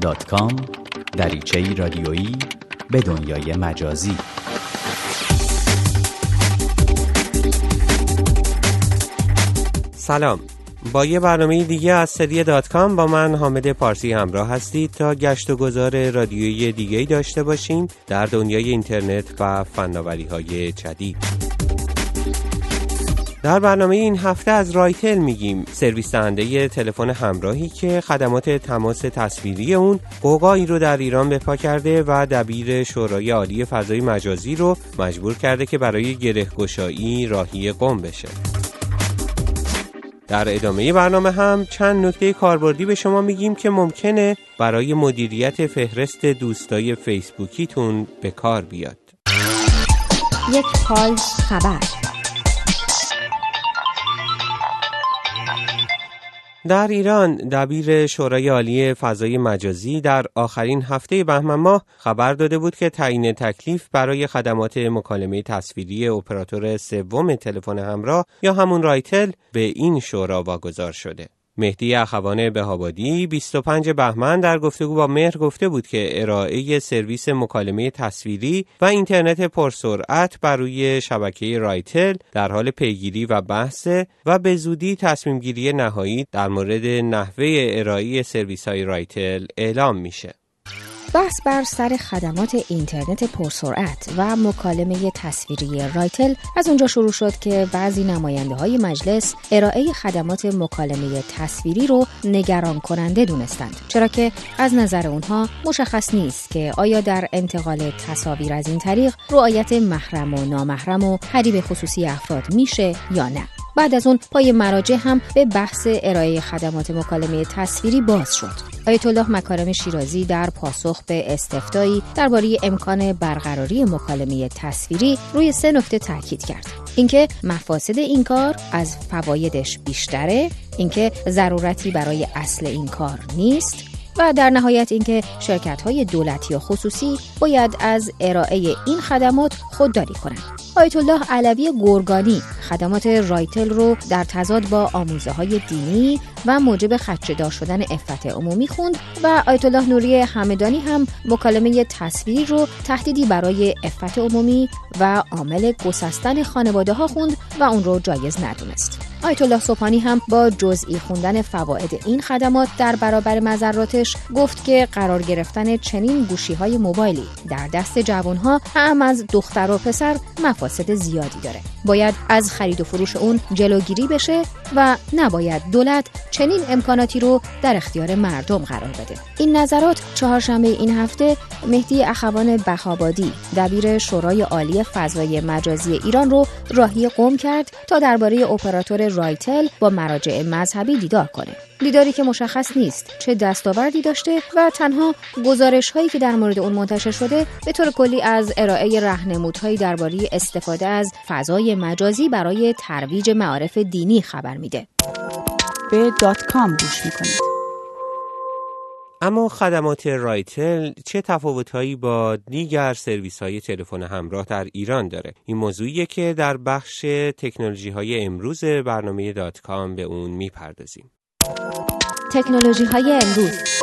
دات کام دریچه رادیویی به دنیای مجازی. سلام. با یه برنامه دیگه از سری دات کام با من حامد پارسی همراه هستید تا گشت و گذار رادیویی دیگه داشته باشیم در دنیای اینترنت و فناوری های جدید. در برنامه این هفته از رایتل میگیم. سرویس دهنده تلفن همراهی که خدمات تماس تصویری اون غوغایی رو در ایران به پا کرده و دبیر شورای عالی فضای مجازی رو مجبور کرده که برای گرهگشایی راهی قم بشه. در ادامه برنامه هم چند نکته کاربردی به شما میگیم که ممکنه برای مدیریت فهرست دوستای فیسبوکیتون به کار بیاد. یک حال خبر. در ایران دبیر شورای عالی فضای مجازی در آخرین هفته بهمن ماه خبر داده بود که تعیین تکلیف برای خدمات مکالمه تصویری اپراتور سوم تلفن همراه یا همون رایتل به این شورا واگذار شده. مهدی اخوان بهابادی 25 بهمن در گفتگو با مهر گفته بود که ارائه سرویس مکالمه تصویری و اینترنت پرسرعت بر روی شبکه رایتل در حال پیگیری و بحث و به زودی تصمیم گیری نهایی در مورد نحوه ارائه سرویس های رایتل اعلام میشه. بحث بر سر خدمات اینترنت پرسرعت و مکالمه تصویری رایتل. از اونجا شروع شد که بعضی نماینده های مجلس ارائه خدمات مکالمه تصویری رو نگران کننده دونستند. چرا که از نظر اونها مشخص نیست که آیا در انتقال تصاویر از این طریق رعایت محرم و نامحرم و حریب خصوصی افراد میشه یا نه. بعد از اون پای مراجع هم به بحث ارائه خدمات مکالمه تصویری باز شد. آیت الله مکارم شیرازی در پاسخ به استفتایی درباره امکان برقراری مکالمه تصویری روی سه نکته تاکید کرد. اینکه مفاسد این کار از فوایدش بیشتره، اینکه ضرورتی برای اصل این کار نیست و در نهایت اینکه شرکت های دولتی و خصوصی باید از ارائه این خدمات خودداری کنند. آیت الله علوی گرگانی خدمات رایتل رو در تضاد با آموزه های دینی و موجب خدشهدار شدن افت عمومی خوند و آیت الله نوری همدانی هم مکالمه تصویر رو تهدیدی برای افت عمومی و عامل گسستن خانواده ها خوند و اون رو جایز ندونست. آیت الله صبحانی هم با جزئی خوندن فواید این خدمات در برابر مذراتش گفت که قرار گرفتن چنین گوشی های موبایلی در دست جوان ها هم از دختر و پسر مفاسد زیادی داره. باید از خرید و فروش اون جلوگیری بشه و نباید دولت چنین امکاناتی رو در اختیار مردم قرار بده. این نظرات چهارشنبه این هفته مهدی اخوان بخابادی دبیر شورای عالی فضای مجازی ایران رو راهی قم کرد تا درباره اپراتور رایتل با مراجع مذهبی دیدار کنه. دیداری که مشخص نیست چه دستاوردی داشته و تنها گزارش هایی که در مورد اون منتشر شده به طور کلی از ارائه رهنمودهایی درباره استفاده از فضای مجازی برای ترویج معارف دینی خبر میده. به دات کام گوش می‌کنید. اما خدمات رایتل چه تفاوتهایی با دیگر سرویس های تلفن همراه در ایران داره؟ این موضوعیه که در بخش تکنولوژی های امروز برنامه دات کام به اون می‌پردازیم. تکنولوژی های امروز.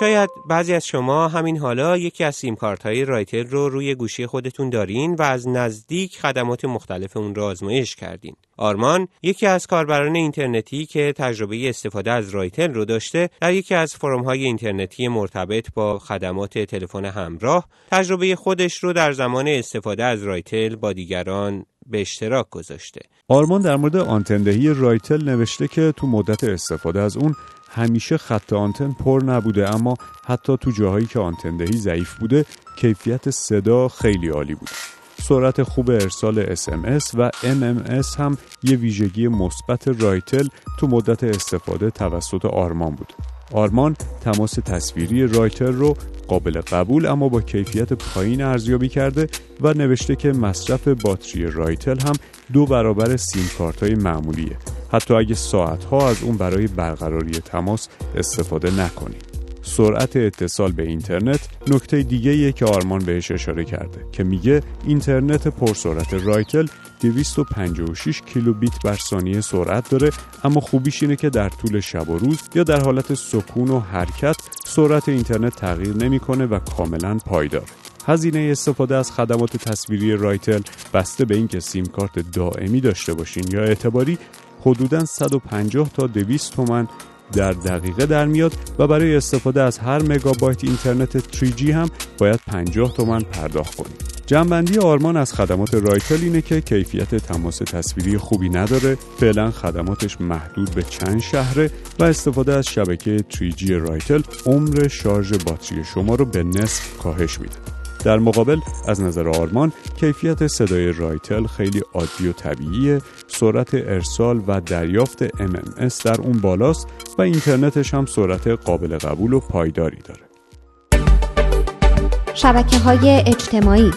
شاید بعضی از شما همین حالا یکی از سیم کارت های رایتل رو روی گوشی خودتون دارین و از نزدیک خدمات مختلف اون رو آزمایش کردین. آرمان یکی از کاربران اینترنتی که تجربه استفاده از رایتل رو داشته در یکی از forum های اینترنتی مرتبط با خدمات تلفن همراه تجربه خودش رو در زمان استفاده از رایتل با دیگران به اشتراک گذاشته. آرمان در مورد آنتندهی رایتل نوشته که تو مدت استفاده از اون همیشه خط آنتن پر نبوده اما حتی تو جاهایی که آنتندهی ضعیف بوده کیفیت صدا خیلی عالی بود. سرعت خوب ارسال SMS و MMS هم یه ویژگی مثبت رایتل تو مدت استفاده توسط آرمان بود. آرمان تماس تصویری رایتل رو قابل قبول اما با کیفیت پایین ارزیابی کرده و نوشته که مصرف باتری رایتل هم دو برابر سیم کارت های معمولیه. حتی اگه ساعت ها از اون برای برقراری تماس استفاده نکنید سرعت اتصال به اینترنت نکته دیگه که آرمان بهش اشاره کرده که میگه اینترنت پرسرعت رایتل 256 کیلوبیت بر ثانیه سرعت داره اما خوبیش اینه که در طول شب و روز یا در حالت سکون و حرکت سرعت اینترنت تغییر نمی‌کنه و کاملا پایداره. هزینه استفاده از خدمات تصویری رایتل بسته به اینکه سیم کارت دائمی داشته باشین یا اعتباری حدوداً 150 تا 200 تومن در دقیقه در میاد و برای استفاده از هر مگابایت اینترنت 3G هم باید 50 تومن پرداخت کنید. جمع‌بندی آرمان از خدمات رایتل اینه که کیفیت تماس تصویری خوبی نداره فعلا خدماتش محدود به چند شهره و استفاده از شبکه 3G رایتل عمر شارژ باتری شما رو به نصف کاهش میده در مقابل از نظر آرمان کیفیت صدای رایتل خیلی عادی و طبیعیه سرعت ارسال و دریافت MMS در اون بالاست و اینترنتش هم سرعت قابل قبول و پایداری داره. شبکه های اجتماعی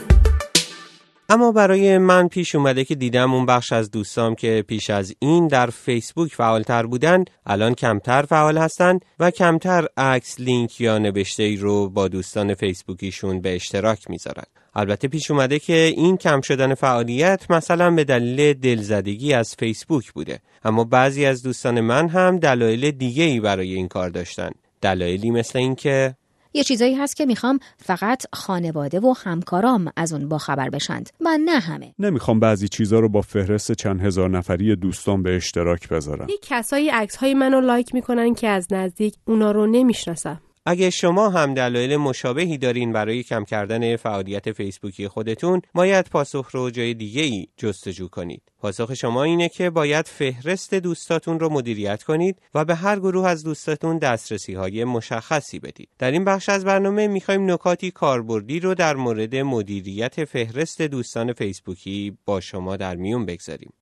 اما برای من پیش اومده که دیدم اون بخش از دوستام که پیش از این در فیسبوک فعالتر بودن الان کمتر فعال هستن و کمتر عکس لینک یا نوشته ای رو با دوستان فیسبوکیشون به اشتراک می‌ذارن. البته پیش اومده که این کم شدن فعالیت مثلا به دلیل دلزدگی از فیسبوک بوده. اما بعضی از دوستان من هم دلایل دیگه ای برای این کار داشتن. دلایلی مثل اینکه یه چیزایی هست که می‌خوام فقط خانواده و همکارام از اون باخبر بشند و نه همه. نمی‌خوام بعضی چیزا رو با فهرست چند هزار نفری دوستان به اشتراک بذارم. یه کسایی عکس های منو لایک می‌کنن که از نزدیک اونا رو نمی‌شناسم. اگه شما هم دلایل مشابهی دارین برای کم کردن فعالیت فیسبوکی خودتون باید پاسخ رو جای دیگه ای جستجو کنید پاسخ شما اینه که باید فهرست دوستاتون رو مدیریت کنید و به هر گروه از دوستاتون دسترسی های مشخصی بدید. در این بخش از برنامه می‌خوایم نکاتی کاربردی رو در مورد مدیریت فهرست دوستان فیسبوکی با شما در میون بگذاریم.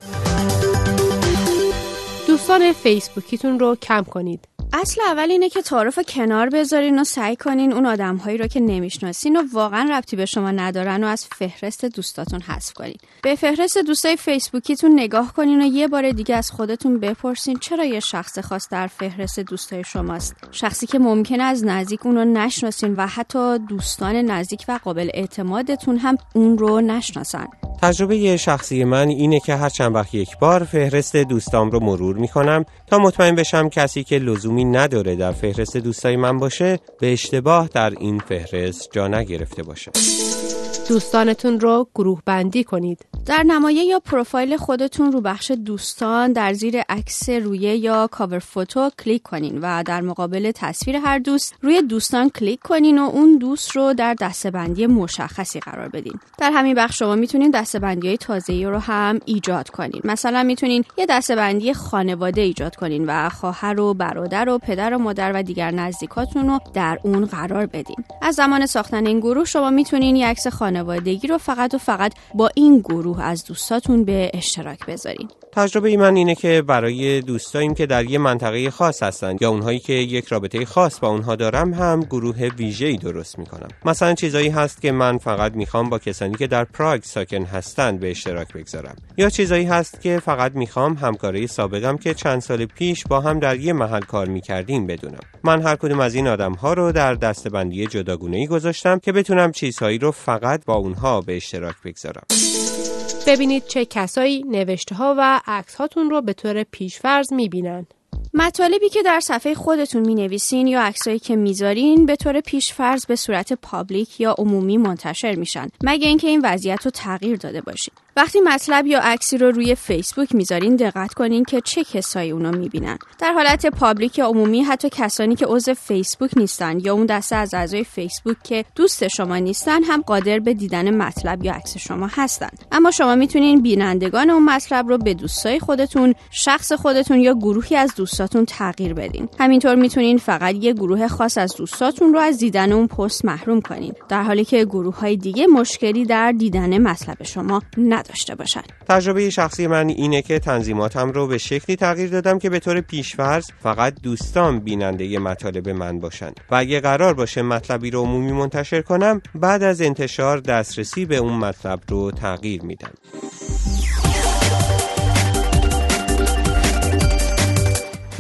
دوستان فیسبوکیتون رو کم کنید. اصل اول اینه که تعارف کنار بذارین و سعی کنین اون آدمهایی رو که نمی‌شناسین و واقعا ربطی به شما ندارن و از فهرست دوستاتون حذف کنین. به فهرست دوستای فیسبوکیتون نگاه کنین و یه بار دیگه از خودتون بپرسین چرا یه شخص خاص در فهرست دوستای شماست. شخصی که ممکنه از نزدیک اون رو نشناسین و حتی دوستان نزدیک و قابل اعتمادتون هم اون رو نشناسن. تجربه شخصی من اینه که هر چند وقت یک بار فهرست دوستام رو مرور می‌کنم تا مطمئن بشم کسی که لزومی نداره در فهرست دوستای من باشه به اشتباه در این فهرست جا نگرفته باشه دوستانتون رو گروه بندی کنید. در نمایه یا پروفایل خودتون رو بخش دوستان در زیر عکس رویه یا cover photo کلیک کنین و در مقابل تصویر هر دوست روی دوستان کلیک کنین و اون دوست رو در دسته‌بندی مشخصی قرار بدین. در همین بخش شما می‌تونین دسته‌بندی های تازه رو هم ایجاد کنین. مثلا می‌تونین یه دسته‌بندی خانواده ایجاد کنین و خواهر و برادر و پدر و مادر و دیگر نزدیکاتون رو در اون قرار بدین. از زمان ساختن این گروه شما می‌تونین یه عکس خانوادگی رو فقط و فقط با این گروه از دوستاتون به اشتراک بذارین. تجربه ای من اینه که برای دوستاییم که در یه منطقه خاص هستند یا اونهایی که یک رابطه خاص با اونها دارم هم گروه ویژه‌ای درست می‌کنم. مثلا چیزایی هست که من فقط می‌خوام با کسانی که در پراگ ساکن هستند به اشتراک بگذارم. یا چیزایی هست که فقط می‌خوام همکاری سابقم که چند سال پیش با هم در یه محل کار می‌کردیم بدونم. من هر کدوم از این آدم ها رو در دستبندی جداگونه ای گذاشتم که بتونم چیزهایی رو فقط با اونها به اشتراک بگذارم. ببینید چه کسایی نوشته ها و عکس هاتون رو به طور پیشفرض می‌بینن. مطالبی که در صفحه خودتون می نویسین یا عکسایی که می‌ذارین به طور پیشفرض به صورت public یا عمومی منتشر میشن مگه اینکه این وضعیت رو تغییر داده باشین وقتی مطلب یا عکسی رو روی فیسبوک می‌ذارین دقت کنین که چه کسایی اونو می‌بینن. در حالت public یا عمومی حتی کسانی که عضو فیسبوک نیستن یا اون دسته از اعضای فیسبوک که دوست شما نیستن هم قادر به دیدن مطلب یا عکس شما هستن. اما شما می‌تونین بینندگان اون مطلب رو به دوستای خودتون شخص خودتون یا گروهی از دوستاتون تغییر بدین. همینطور می‌تونین فقط یه گروه خاص از دوستاتون رو از دیدن اون پست محروم کنین. در حالی که گروه های دیگه مشکلی در دیدن مطلب شما ندارن. داشته باشن تجربه شخصی من اینه که تنظیماتم رو به شکلی تغییر دادم که به طور پیشفرض فقط دوستان بیننده مطالب من باشن. و اگه قرار باشه مطلبی رو عمومی منتشر کنم بعد از انتشار دسترسی به اون مطلب رو تغییر میدم.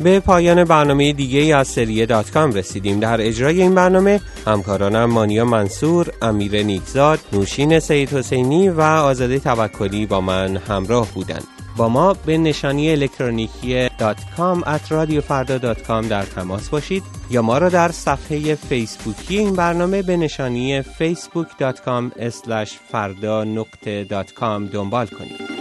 به پایان برنامه دیگه از سری دات کام رسیدیم در اجرای این برنامه همکارانم مانیا منصور، امیر نیکزاد، نوشین سید حسینی و آزاده توکلی با من همراه بودند. با ما به نشانی الکترونیکی .com at در تماس باشید یا ما را در صفحه فیسبوکی این برنامه به نشانی facebook.com فردا دنبال کنید